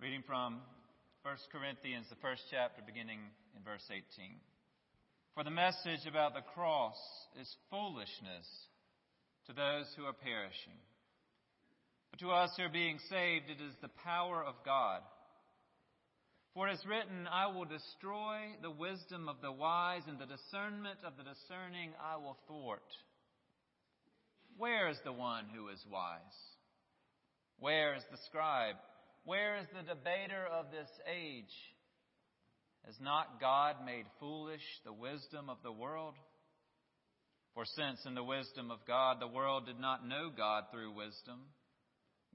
Reading from 1 Corinthians, the first chapter, beginning in verse 18. For the message about the cross is foolishness to those who are perishing. But to us who are being saved, it is the power of God. For it is written, I will destroy the wisdom of the wise, and the discernment of the discerning I will thwart. Where is the one who is wise? Where is the scribe? Where is the debater of this age? Has not God made foolish the wisdom of the world? For since in the wisdom of God the world did not know God through wisdom,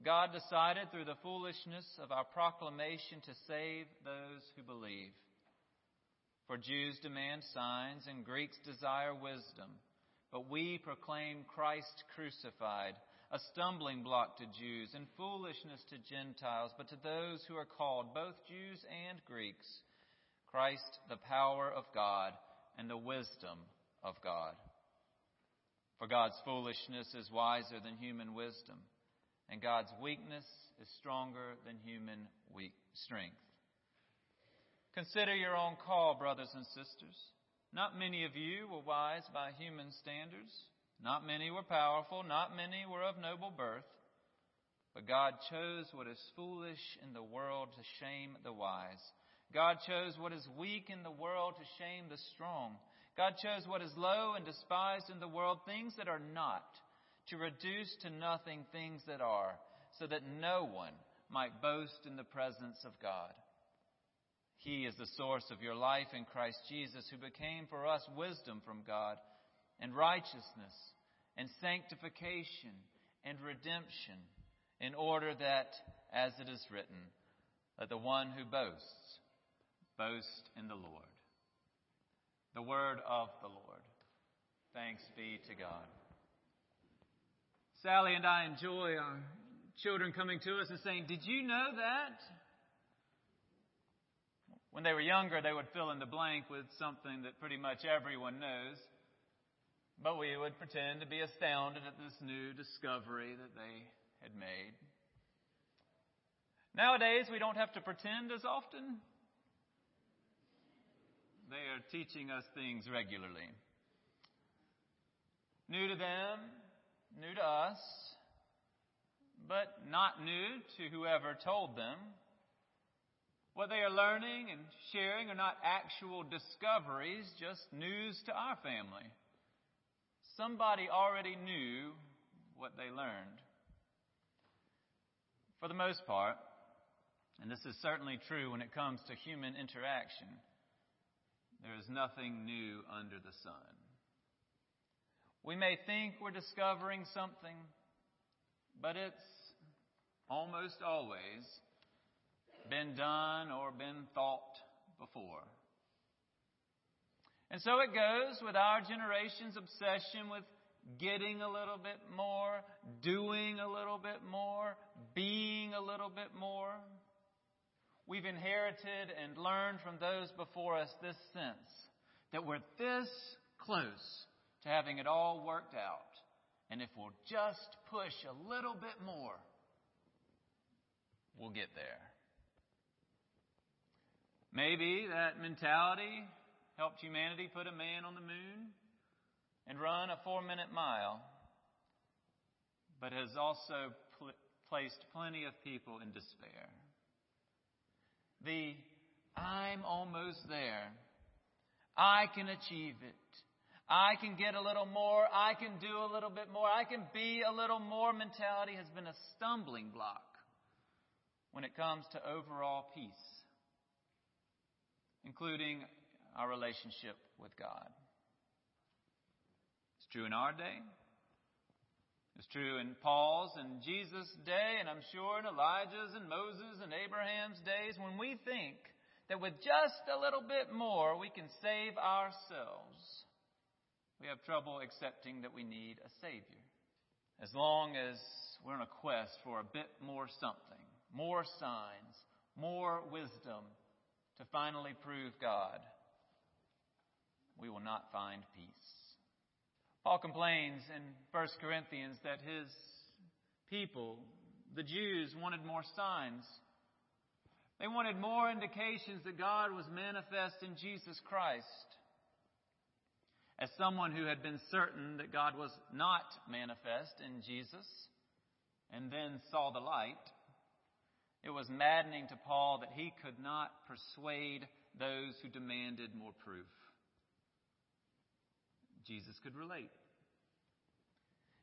God decided through the foolishness of our proclamation to save those who believe. For Jews demand signs and Greeks desire wisdom, but we proclaim Christ crucified, a stumbling block to Jews and foolishness to Gentiles, but to those who are called, both Jews and Greeks, Christ the power of God and the wisdom of God. For God's foolishness is wiser than human wisdom, and God's weakness is stronger than human weak strength. Consider your own call, brothers and sisters. Not many of you were wise by human standards. Not many were powerful. Not many were of noble birth. But God chose what is foolish in the world to shame the wise. God chose what is weak in the world to shame the strong. God chose what is low and despised in the world, things that are not, to reduce to nothing things that are, so that no one might boast in the presence of God. He is the source of your life in Christ Jesus, who became for us wisdom from God, and righteousness, and sanctification, and redemption, in order that, as it is written, let the one who boasts boast in the Lord. The word of the Lord. Thanks be to God. Sally and I enjoy our children coming to us and saying, Did you know that? When they were younger, they would fill in the blank with something that pretty much everyone knows. But we would pretend to be astounded at this new discovery that they had made. Nowadays, we don't have to pretend as often. They are teaching us things regularly. New to them, new to us, but not new to whoever told them. What they are learning and sharing are not actual discoveries, just news to our family. Somebody already knew what they learned. For the most part, and this is certainly true when it comes to human interaction, there is nothing new under the sun. We may think we're discovering something, but it's almost always been done or been thought before. And so it goes with our generation's obsession with getting a little bit more, doing a little bit more, being a little bit more. We've inherited and learned from those before us this sense that we're this close to having it all worked out. And if we'll just push a little bit more, we'll get there. Maybe that mentality helped humanity put a man on the moon and run a four minute mile, but has also pl- placed plenty of people in despair the I'm almost there. I can achieve it. I can get a little more. I can do a little bit more. I can be a little more mentality has been a stumbling block when it comes to overall peace, including our relationship with God. It's true in our day. It's true in Paul's and Jesus' day, and I'm sure in Elijah's and Moses' and Abraham's days, when we think that with just a little bit more we can save ourselves, we have trouble accepting that we need a Savior. As long as we're on a quest for a bit more something, more signs, more wisdom to finally prove God, we will not find peace. Paul complains in 1 Corinthians that his people, the Jews, wanted more signs. They wanted more indications that God was manifest in Jesus Christ. As someone who had been certain that God was not manifest in Jesus and then saw the light, it was maddening to Paul that he could not persuade those who demanded more proof. Jesus could relate.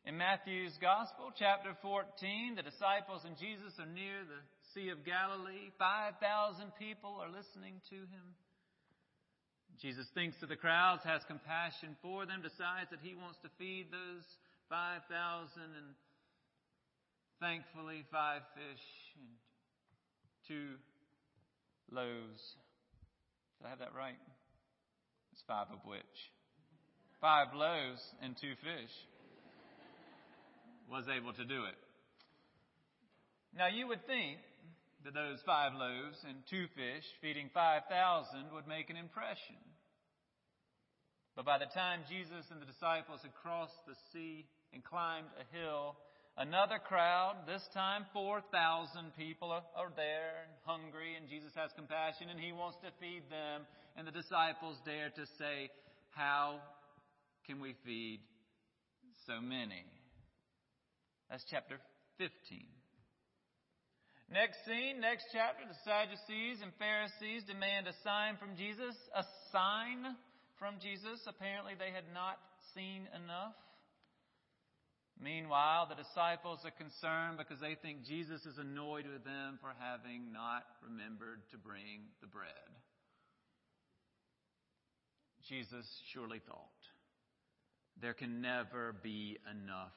In Matthew's Gospel, chapter 14, the disciples and Jesus are near the Sea of Galilee. 5,000 people are listening to him. Jesus thinks of the crowds, has compassion for them, decides that he wants to feed those 5,000 and thankfully five fish and two loaves. Did I have that right? It's five of which? Five loaves and two fish was able to do it. Now you would think that those five loaves and two fish feeding 5,000 would make an impression. But by the time Jesus and the disciples had crossed the sea and climbed a hill, another crowd, this time 4,000 people are, there and hungry, and Jesus has compassion and he wants to feed them. And the disciples dare to say, How can we feed so many? That's chapter 15. Next scene, next chapter, the Sadducees and Pharisees demand a sign from Jesus. A sign from Jesus. Apparently, they had not seen enough. Meanwhile, the disciples are concerned because they think Jesus is annoyed with them for having not remembered to bring the bread. Jesus surely thought, there can never be enough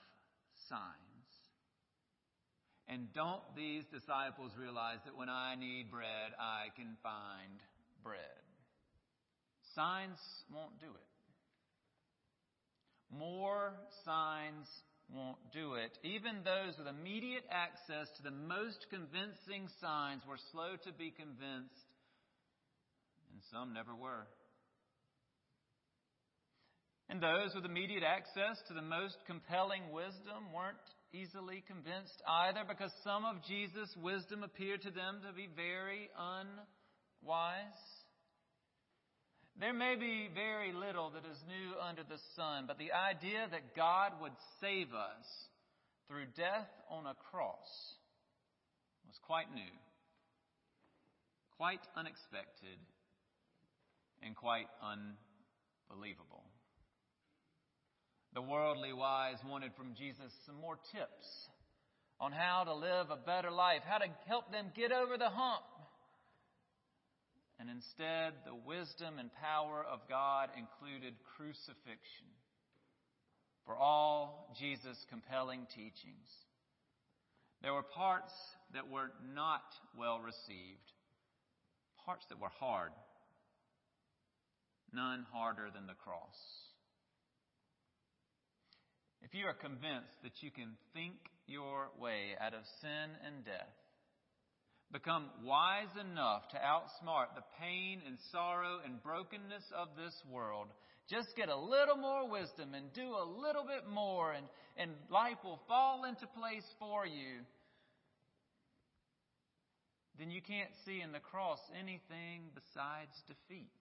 signs. And don't these disciples realize that when I need bread, I can find bread? Signs won't do it. More signs won't do it. Even those with immediate access to the most convincing signs were slow to be convinced, and some never were. And those with immediate access to the most compelling wisdom weren't easily convinced either because some of Jesus' wisdom appeared to them to be very unwise. There may be very little that is new under the sun, but the idea that God would save us through death on a cross was quite new, quite unexpected, and quite unbelievable. The worldly wise wanted from Jesus some more tips on how to live a better life, how to help them get over the hump. And instead, the wisdom and power of God included crucifixion for all Jesus' compelling teachings. There were parts that were not well received, parts that were hard, none harder than the cross. If you are convinced that you can think your way out of sin and death, become wise enough to outsmart the pain and sorrow and brokenness of this world, just get a little more wisdom and do a little bit more, and, and life will fall into place for you. Then you can't see in the cross anything besides defeat.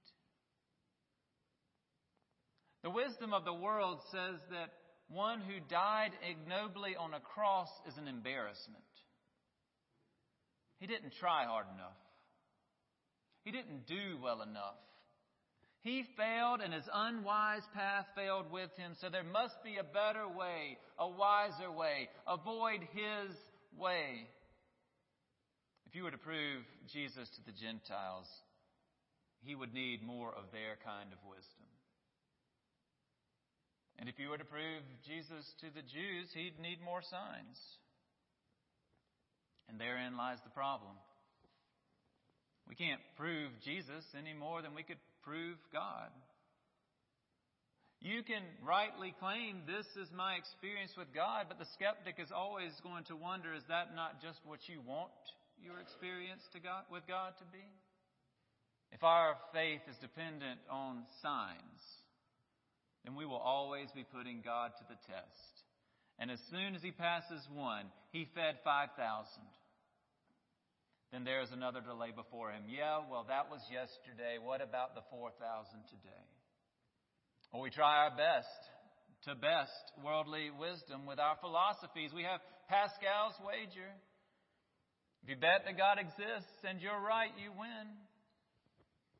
The wisdom of the world says that one who died ignobly on a cross is an embarrassment. He didn't try hard enough. He didn't do well enough. He failed and his unwise path failed with him, so there must be a better way, a wiser way. Avoid his way. If you were to prove Jesus to the Gentiles, he would need more of their kind of wisdom. And if you were to prove Jesus to the Jews, he'd need more signs. And therein lies the problem. We can't prove Jesus any more than we could prove God. You can rightly claim this is my experience with God, but the skeptic is always going to wonder is that not just what you want your experience to God, with God to be? If our faith is dependent on signs, then we will always be putting God to the test. And as soon as he passes one, he fed 5,000. then there's another delay before him. Yeah, well, that was yesterday. What about the 4,000 today? Well, we try our best to best worldly wisdom with our philosophies. We have Pascal's wager. If you bet that God exists and you're right, you win.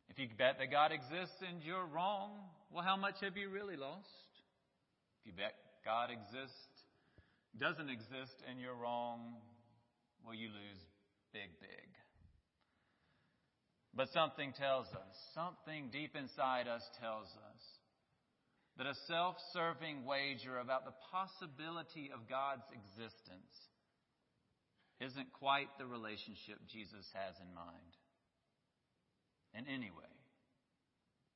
If you bet that God exists and you're wrong, well, how much have you really lost? If you bet God exists, doesn't exist, and you're wrong, well, you lose big, big. But something tells us, something deep inside us tells us that a self serving wager about the possibility of God's existence isn't quite the relationship Jesus has in mind. And anyway,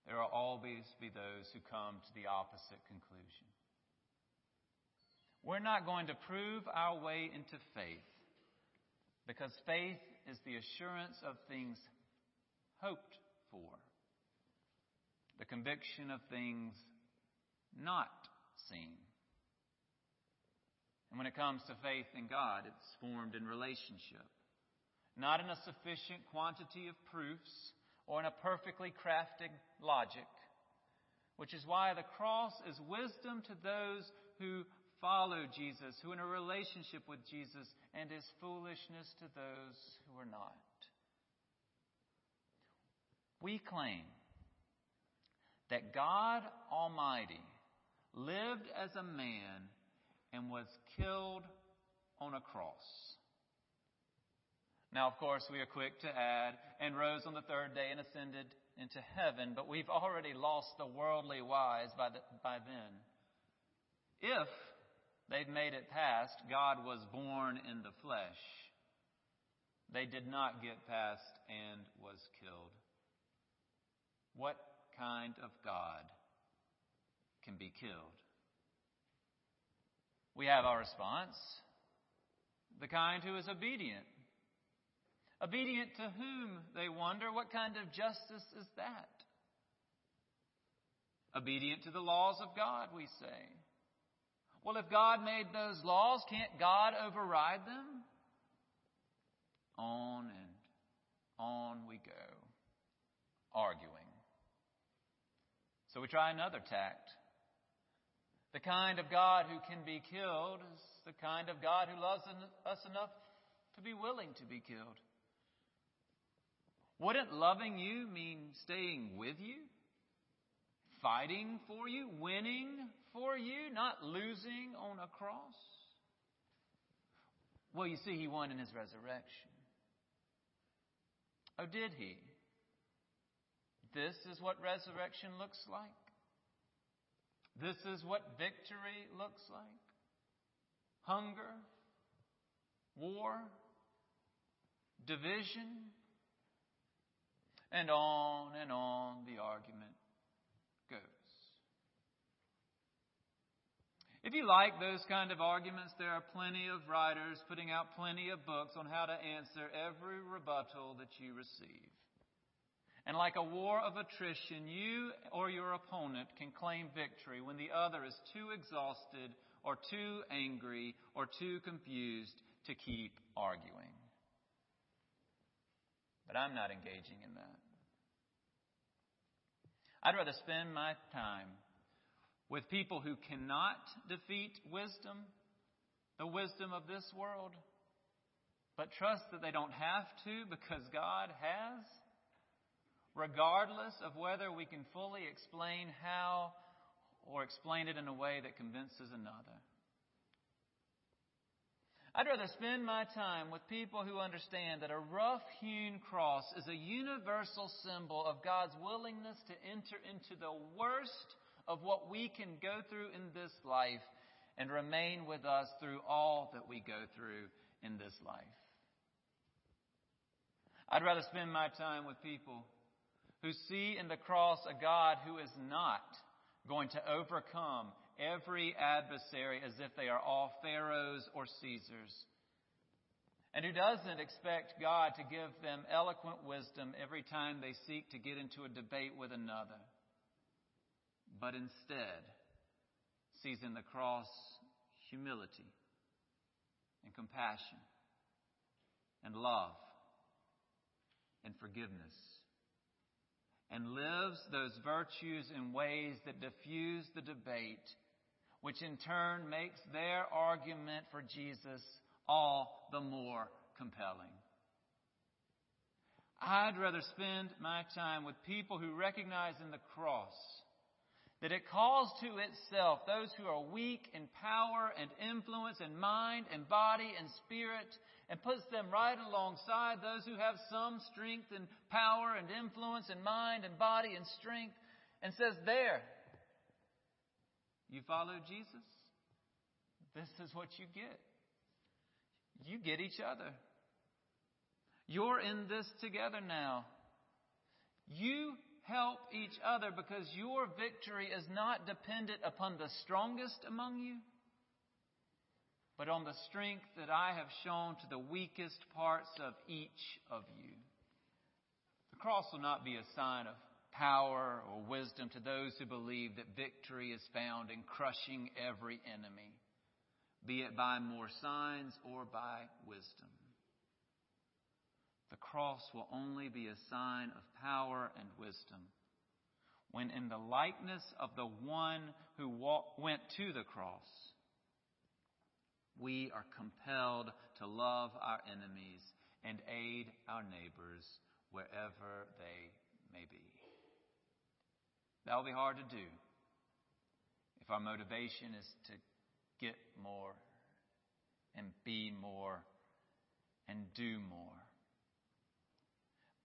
there will always be those who come to the opposite conclusion. We're not going to prove our way into faith because faith is the assurance of things hoped for, the conviction of things not seen. And when it comes to faith in God, it's formed in relationship, not in a sufficient quantity of proofs or in a perfectly crafted logic, which is why the cross is wisdom to those who follow Jesus, who are in a relationship with Jesus, and is foolishness to those who are not. We claim that God Almighty lived as a man and was killed on a cross. Now, of course, we are quick to add, and rose on the third day and ascended into heaven, but we've already lost the worldly wise by, the, by then. If they've made it past God was born in the flesh, they did not get past and was killed. What kind of God can be killed? We have our response the kind who is obedient. Obedient to whom, they wonder? What kind of justice is that? Obedient to the laws of God, we say. Well, if God made those laws, can't God override them? On and on we go, arguing. So we try another tact. The kind of God who can be killed is the kind of God who loves us enough to be willing to be killed. Wouldn't loving you mean staying with you? Fighting for you? Winning for you? Not losing on a cross? Well, you see, he won in his resurrection. Oh, did he? This is what resurrection looks like. This is what victory looks like hunger, war, division, and on and on the argument goes. If you like those kind of arguments, there are plenty of writers putting out plenty of books on how to answer every rebuttal that you receive. And like a war of attrition, you or your opponent can claim victory when the other is too exhausted or too angry or too confused to keep arguing. But I'm not engaging in that. I'd rather spend my time with people who cannot defeat wisdom, the wisdom of this world, but trust that they don't have to because God has regardless of whether we can fully explain how or explain it in a way that convinces another. I'd rather spend my time with people who understand that a rough hewn cross is a universal symbol of God's willingness to enter into the worst of what we can go through in this life and remain with us through all that we go through in this life. I'd rather spend my time with people who see in the cross a God who is not going to overcome every adversary as if they are all pharaohs or Caesars, and who doesn't expect God to give them eloquent wisdom every time they seek to get into a debate with another, but instead sees in the cross humility and compassion and love and forgiveness and lives those virtues in ways that diffuse the debate, which in turn makes their argument for Jesus all the more compelling. I'd rather spend my time with people who recognize in the cross that it calls to itself those who are weak in power and influence and mind and body and spirit and puts them right alongside those who have some strength and power and influence and mind and body and strength and says, There, you follow Jesus? This is what you get. You get each other. You're in this together now. You help each other because your victory is not dependent upon the strongest among you, but on the strength that I have shown to the weakest parts of each of you. The cross will not be a sign of power or wisdom to those who believe that victory is found in crushing every enemy, be it by more signs or by wisdom. The cross will only be a sign of power and wisdom when, in the likeness of the one who went to the cross, we are compelled to love our enemies and aid our neighbors wherever they may be. That will be hard to do if our motivation is to get more and be more and do more.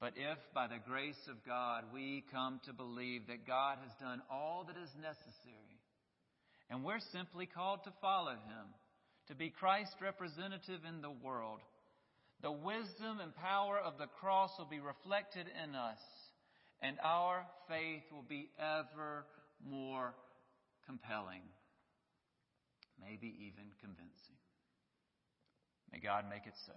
But if by the grace of God we come to believe that God has done all that is necessary, and we're simply called to follow Him, to be Christ's representative in the world, the wisdom and power of the cross will be reflected in us, and our faith will be ever more compelling, maybe even convincing. May God make it so.